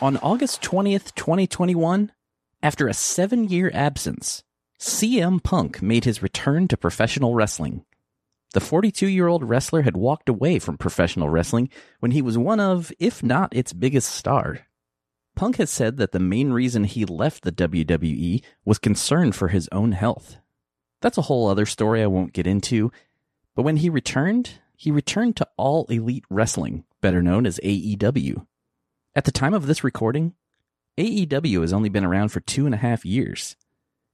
On August 20th, 2021, after a seven year absence, CM Punk made his return to professional wrestling. The 42 year old wrestler had walked away from professional wrestling when he was one of, if not its biggest star. Punk has said that the main reason he left the WWE was concern for his own health. That's a whole other story I won't get into, but when he returned, he returned to All Elite Wrestling, better known as AEW. At the time of this recording, AEW has only been around for two and a half years.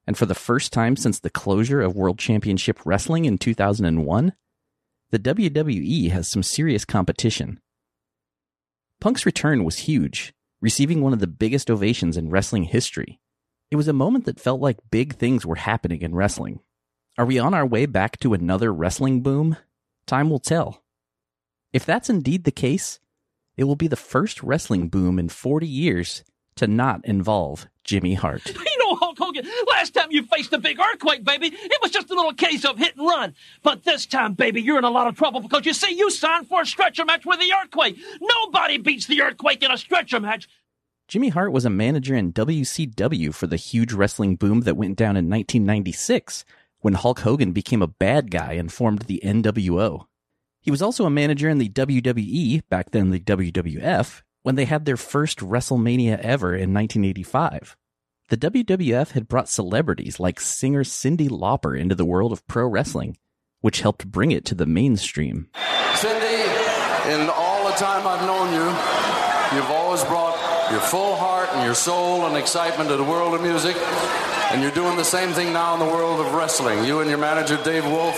And for the first time since the closure of World Championship Wrestling in 2001, the WWE has some serious competition. Punk's return was huge, receiving one of the biggest ovations in wrestling history. It was a moment that felt like big things were happening in wrestling. Are we on our way back to another wrestling boom? Time will tell. If that's indeed the case, it will be the first wrestling boom in 40 years to not involve Jimmy Hart. You know, Hulk Hogan, last time you faced a big earthquake, baby, it was just a little case of hit and run. But this time, baby, you're in a lot of trouble because you see, you signed for a stretcher match with the earthquake. Nobody beats the earthquake in a stretcher match. Jimmy Hart was a manager in WCW for the huge wrestling boom that went down in 1996 when Hulk Hogan became a bad guy and formed the NWO. He was also a manager in the WWE, back then the WWF, when they had their first WrestleMania ever in 1985. The WWF had brought celebrities like singer Cyndi Lauper into the world of pro wrestling, which helped bring it to the mainstream. Cyndi, in all the time I've known you, you've always brought your full heart and your soul and excitement to the world of music. And you're doing the same thing now in the world of wrestling. You and your manager, Dave Wolf,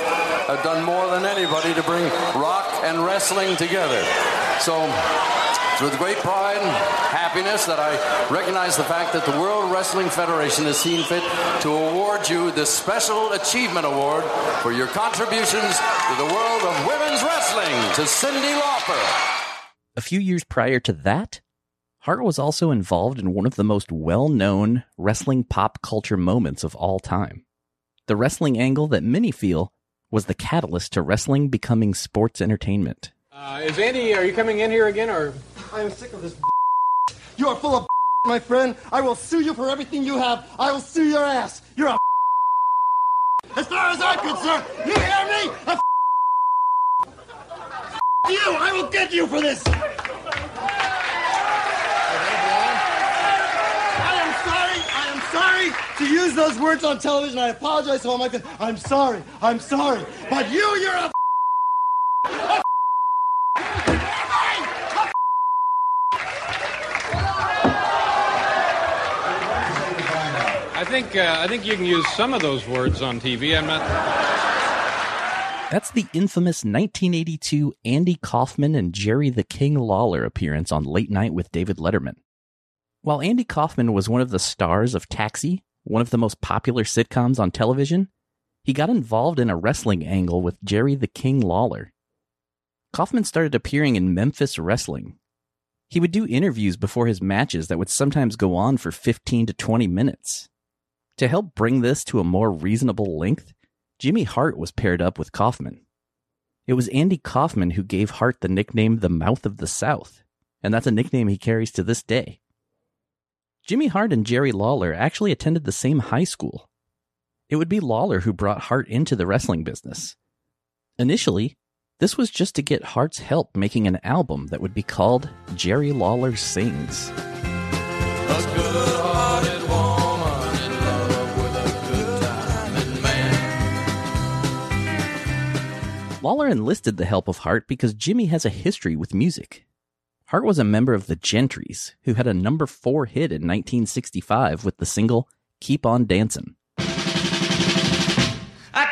have done more than anybody to bring rock and wrestling together. So it's with great pride and happiness that I recognize the fact that the World Wrestling Federation has seen fit to award you the Special Achievement Award for your contributions to the world of women's wrestling to Cyndi Lauper. A few years prior to that, Hart was also involved in one of the most well known wrestling pop culture moments of all time. The wrestling angle that many feel was the catalyst to wrestling becoming sports entertainment. Uh, is Andy, are you coming in here again, or? I am sick of this. You are full of my friend. I will sue you for everything you have. I will sue your ass. You're a. As far as I'm concerned, you hear me? A you. I will get you for this. I am sorry. I am sorry to use those words on television. I apologize to all my fans. I'm sorry. I'm sorry. But you, you're a. a I think uh, I think you can use some of those words on TV. I'm not. That's the infamous 1982 Andy Kaufman and Jerry the King Lawler appearance on Late Night with David Letterman. While Andy Kaufman was one of the stars of Taxi, one of the most popular sitcoms on television, he got involved in a wrestling angle with Jerry the King Lawler. Kaufman started appearing in Memphis wrestling. He would do interviews before his matches that would sometimes go on for 15 to 20 minutes. To help bring this to a more reasonable length, Jimmy Hart was paired up with Kaufman. It was Andy Kaufman who gave Hart the nickname the Mouth of the South, and that's a nickname he carries to this day. Jimmy Hart and Jerry Lawler actually attended the same high school. It would be Lawler who brought Hart into the wrestling business. Initially, this was just to get Hart's help making an album that would be called Jerry Lawler Sings. A good-hearted woman in love with a good-timing man. Lawler enlisted the help of Hart because Jimmy has a history with music. Hart was a member of the Gentrys, who had a number four hit in 1965 with the single Keep On Dancin'. I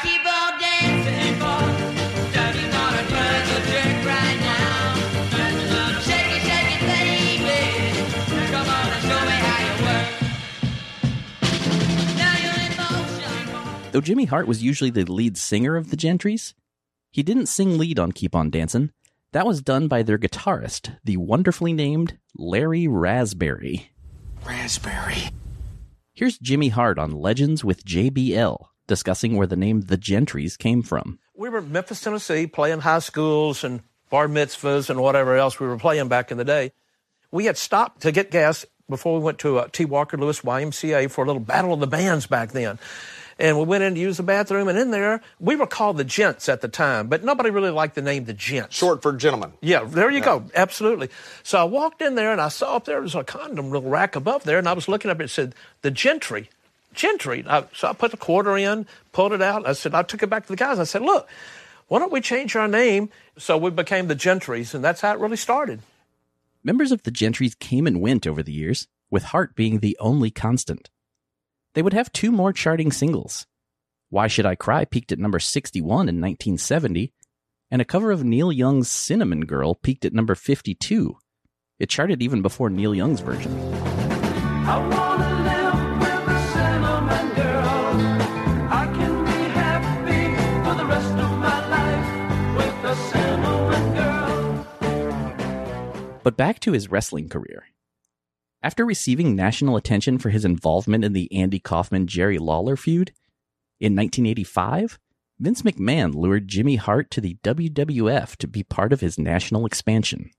keep on dancing, boy. Don't you wanna turn the jerk right now? Shake it, shake it, baby. Come on and show me how you work. Now you're in motion, boy. Though Jimmy Hart was usually the lead singer of the Gentrys, he didn't sing lead on Keep On Dancin'. That was done by their guitarist, the wonderfully named Larry Raspberry. Raspberry. Here's Jimmy Hart on Legends with JBL, discussing where the name The Gentrys came from. we were in Memphis, Tennessee, playing high schools and bar mitzvahs and whatever else we were playing back in the day. We had stopped to get gas before we went to uh, T. Walker Lewis YMCA for a little battle of the bands back then. And we went in to use the bathroom, and in there, we were called the Gents at the time, but nobody really liked the name the Gents. Short for gentleman. Yeah, there you go. Absolutely. So I walked in there and I saw up there was a condom little rack above there, and I was looking up. It said the Gentry, Gentry. I, so I put the quarter in, pulled it out. I said I took it back to the guys. I said, look, why don't we change our name? So we became the Gentrys, and that's how it really started. Members of the Gentrys came and went over the years, with Hart being the only constant. They would have two more charting singles. Why Should I Cry peaked at number 61 in 1970, and a cover of Neil Young's Cinnamon Girl peaked at number 52. It charted even before Neil Young's version. I wanna live with a cinnamon girl. I can be happy for the rest of my life with a cinnamon girl. But back to his wrestling career. After receiving national attention for his involvement in the Andy Kaufman Jerry Lawler feud, in 1985, Vince McMahon lured Jimmy Hart to the WWF to be part of his national expansion.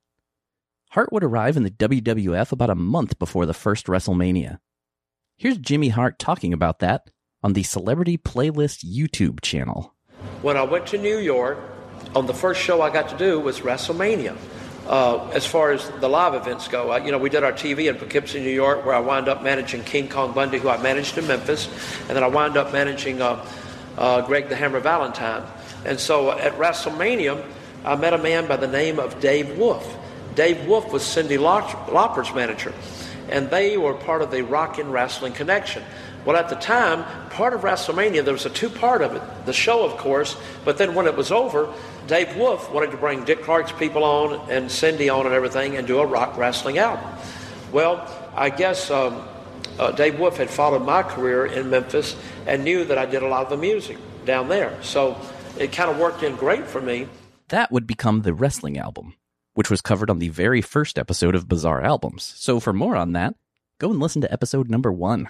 Hart would arrive in the WWF about a month before the first WrestleMania. Here's Jimmy Hart talking about that on the Celebrity Playlist YouTube channel. When I went to New York, on the first show I got to do was WrestleMania. Uh, as far as the live events go, you know, we did our TV in Poughkeepsie, New York, where I wound up managing King Kong Bundy, who I managed in Memphis, and then I wound up managing uh, uh, Greg the Hammer Valentine. And so at WrestleMania, I met a man by the name of Dave Wolf. Dave Wolf was Cyndi Laup- Lauper's manager, and they were part of the Rock and Wrestling Connection. Well, at the time, part of WrestleMania, there was a two part of it. The show, of course, but then when it was over, Dave Wolf wanted to bring Dick Clark's people on and Cyndi on and everything and do a rock wrestling album. Well, I guess um, uh, Dave Wolf had followed my career in Memphis and knew that I did a lot of the music down there. So it kind of worked in great for me. That would become the wrestling album, which was covered on the very first episode of Bizarre Albums. So for more on that, go and listen to episode number one.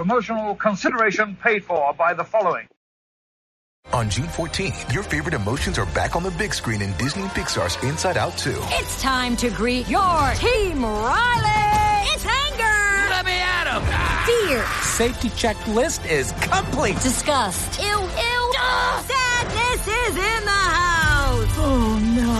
Promotional consideration paid for by the following. On June 14th, your favorite emotions are back on the big screen in Disney and Pixar's Inside Out 2. It's time to greet your team, Riley! It's anger! Let me at him. Fear! Safety checklist is complete. Disgust! Ew, ew! Sadness is in the house! Oh no.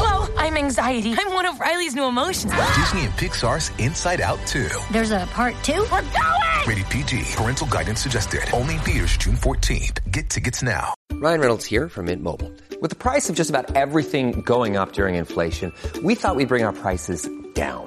Hello, I'm anxiety. I'm one of Riley's new emotions. Disney and Pixar's Inside Out 2. There's a part two? We're going! Rated PG. Parental guidance suggested. Only theaters June 14th. Get tickets now. Ryan Reynolds here from Mint Mobile. With the price of just about everything going up during inflation, we thought we'd bring our prices down.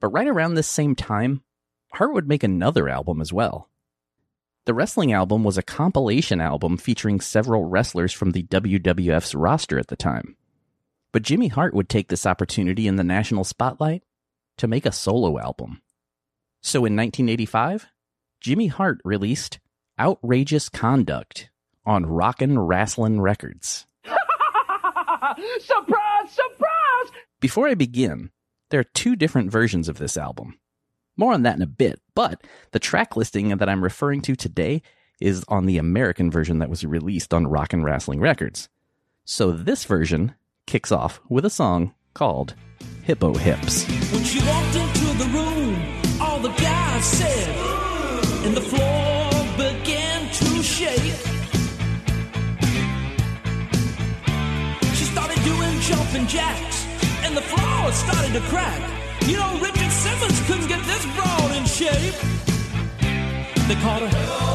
But right around this same time, Hart would make another album as well. The wrestling album was a compilation album featuring several wrestlers from the WWF's roster at the time. But Jimmy Hart would take this opportunity in the national spotlight to make a solo album. So in 1985, Jimmy Hart released Outrageous Conduct on Rockin' Rasslin' Records. surprise, surprise! Before I begin, there are two different versions of this album. More on that in a bit, but the track listing that I'm referring to today is on the American version that was released on Rockin' Wrestling Records. So this version kicks off with a song called Hippo Hips. When she walked into the room, all the guys said, and the floor began to shake. She started doing jumping jacks, and the floor started to crack. You know, Richard Simmons couldn't get this broad in shape. They called her.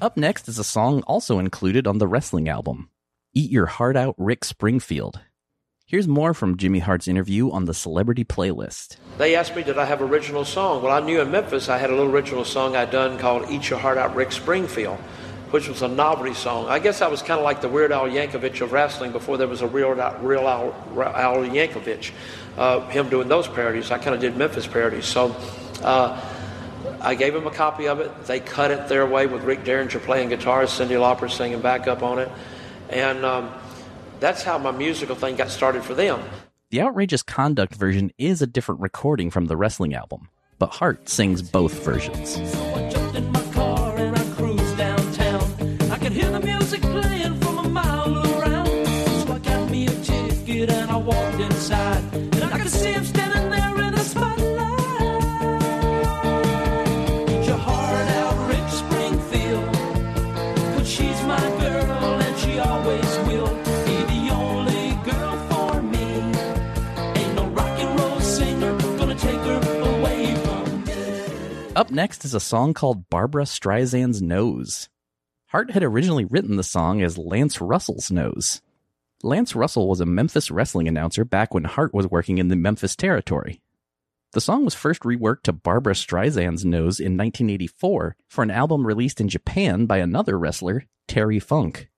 Up next is a song also included on the wrestling album, Eat Your Heart Out Rick Springfield. Here's more from Jimmy Hart's interview on the Celebrity Playlist. They asked me, did I have original song? Well, I knew in Memphis I had a little original song I'd done called Eat Your Heart Out Rick Springfield, which was a novelty song. I guess I was kind of like the Weird Al Yankovic of wrestling before there was a real, real Al, Al Yankovic. Uh, him doing those parodies. I kind of did Memphis parodies. So uh, I gave them a copy of it. They cut it their way with Rick Derringer playing guitar, Cyndi Lauper singing backup on it. And um, that's how my musical thing got started for them. The Outrageous Conduct version is a different recording from the wrestling album, but Hart sings both versions. I jumped in my car and I cruised downtown. I could hear the music playing from a mile around. So I got me a ticket and I walked inside. And I could see him standing Up next is a song called Barbara Streisand's Nose. Hart had originally written the song as Lance Russell's Nose. Lance Russell was a Memphis wrestling announcer back when Hart was working in the Memphis territory. The song was first reworked to Barbara Streisand's Nose in 1984 for an album released in Japan by another wrestler, Terry Funk.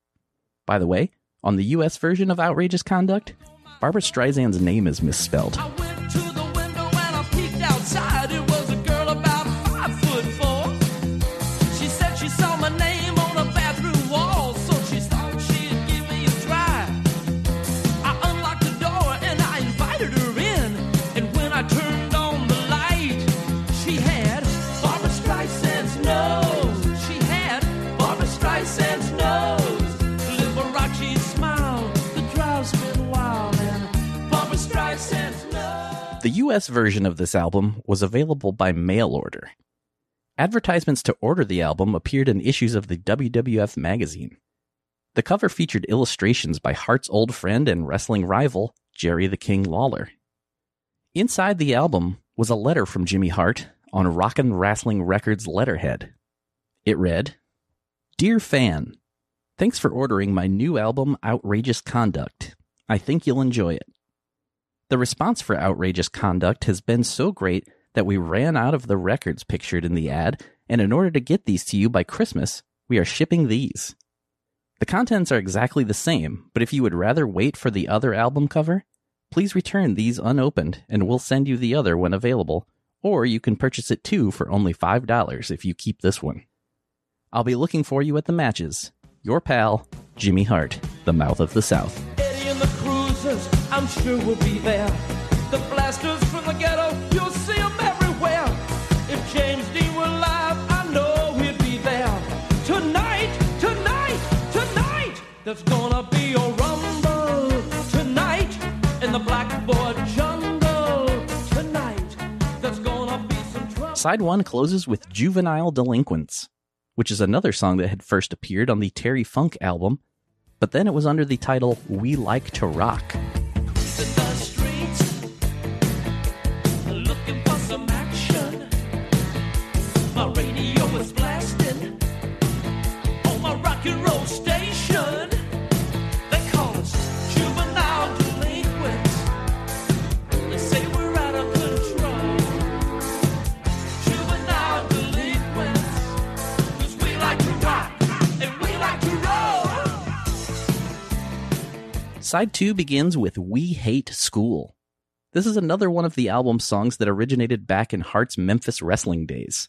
By the way, on the US version of Outrageous Conduct, Barbara Streisand's name is misspelled. US version of this album was available by mail order. Advertisements to order the album appeared in issues of the WWF magazine. The cover featured illustrations by Hart's old friend and wrestling rival, Jerry the King Lawler. Inside the album was a letter from Jimmy Hart on Rockin' Wrestling Records letterhead. It read, Dear fan, thanks for ordering my new album Outrageous Conduct. I think you'll enjoy it. The response for outrageous conduct has been so great that we ran out of the records pictured in the ad, and in order to get these to you by Christmas, we are shipping these. The contents are exactly the same, but if you would rather wait for the other album cover, please return these unopened and we'll send you the other when available, or you can purchase it too for only $5 if you keep this one. I'll be looking for you at the matches. Your pal, Jimmy Hart, the mouth of the South. I'm sure will be there. The blasters from the ghetto, you'll see them everywhere. If James Dean were alive, I know he'd be there. Tonight, tonight, tonight, there's gonna be a rumble. Tonight, in the blackboard jungle. Tonight, there's gonna be some trouble. Side 1 closes with Juvenile Delinquents, which is another song that had first appeared on the Terry Funk album, but then it was under the title We Like to Rock. Side 2 begins with We Hate School. This is another one of the album's songs that originated back in Hart's Memphis wrestling days.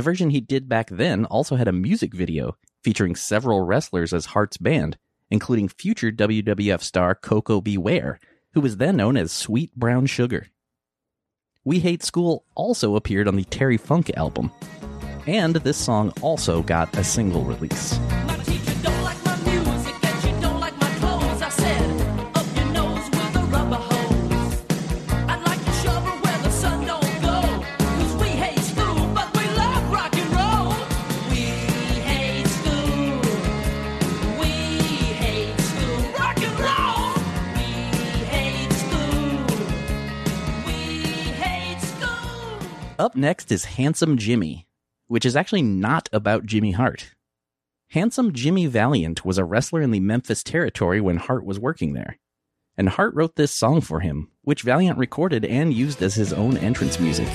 The version he did back then also had a music video featuring several wrestlers as Hart's band, including future WWF star Koko B. Ware, who was then known as Sweet Brown Sugar. We Hate School also appeared on the Terry Funk album, and this song also got a single release. Up next is Handsome Jimmy, which is actually not about Jimmy Hart. Handsome Jimmy Valiant was a wrestler in the Memphis territory when Hart was working there. And Hart wrote this song for him, which Valiant recorded and used as his own entrance music.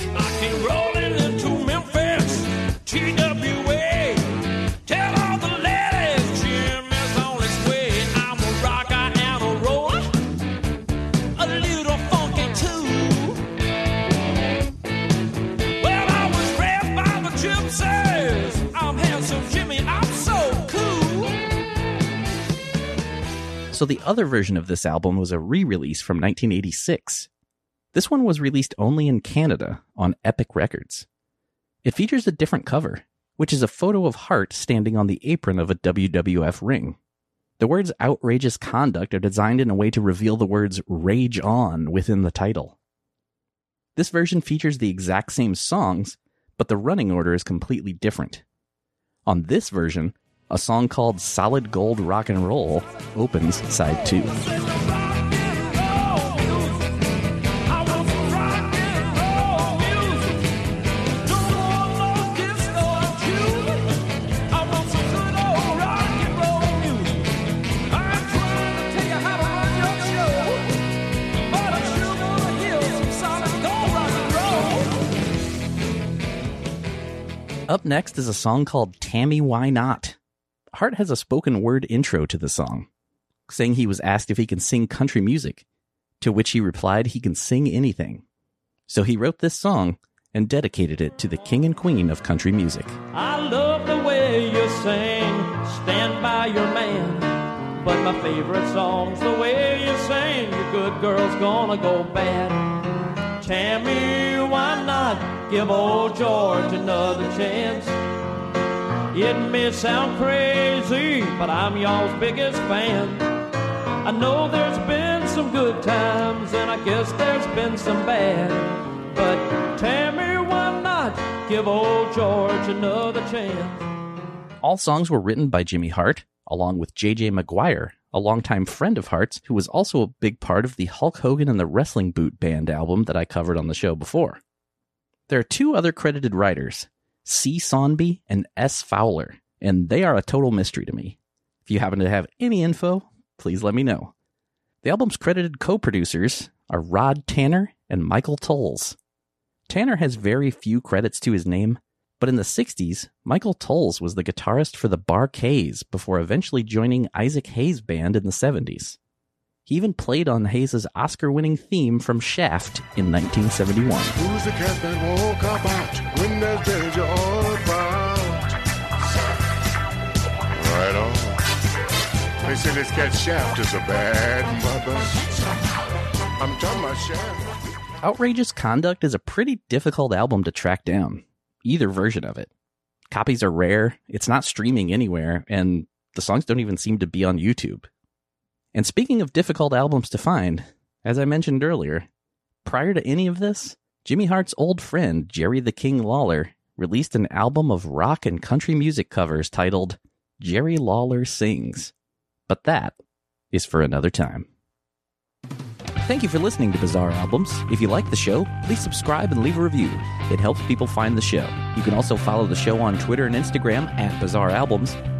So the other version of this album was a re-release from 1986. This one was released only in Canada on Epic Records. It features a different cover, which is a photo of Hart standing on the apron of a WWF ring. The words outrageous conduct are designed in a way to reveal the words rage on within the title. This version features the exact same songs, but the running order is completely different. On this version, a song called Solid Gold Rock and Roll opens side 2. Up next is a song called Tammy Why Not. Hart has a spoken word intro to the song, saying he was asked if he can sing country music, to which he replied he can sing anything. So he wrote this song and dedicated it to the king and queen of country music. I love the way you sing, stand by your man. But my favorite song's the way you sing, your good girl's gonna go bad. Tammy, why not give old George another chance? It may sound crazy, but I'm y'all's biggest fan. I know there's been some good times, and I guess there's been some bad. But Tammy, why not give old George another chance? All songs were written by Jimmy Hart, along with J.J. Maguire, a longtime friend of Hart's who was also a big part of the Hulk Hogan and the Wrestling Boot Band album that I covered on the show before. There are two other credited writers, C. Sonby and S. Fowler, and they are a total mystery to me. If you happen to have any info, please let me know. The album's credited co producers are Rod Tanner and Michael Toles. Tanner has very few credits to his name, but in the 60s, Michael Toles was the guitarist for the Bar Kays before eventually joining Isaac Hayes' band in the 70s. He even played on Hayes' Oscar winning theme from Shaft in 1971. Right on. They say this cat Shaft is a bad mother. I'm talking about Shaft. Outrageous Conduct is a pretty difficult album to track down, either version of it. Copies are rare, it's not streaming anywhere, and the songs don't even seem to be on YouTube. And speaking of difficult albums to find, as I mentioned earlier, prior to any of this, Jimmy Hart's old friend, Jerry the King Lawler, released an album of rock and country music covers titled Jerry Lawler Sings. But that is for another time. Thank you for listening to Bizarre Albums. If you like the show, please subscribe and leave a review. It helps people find the show. You can also follow the show on Twitter and Instagram at Bizarre Albums,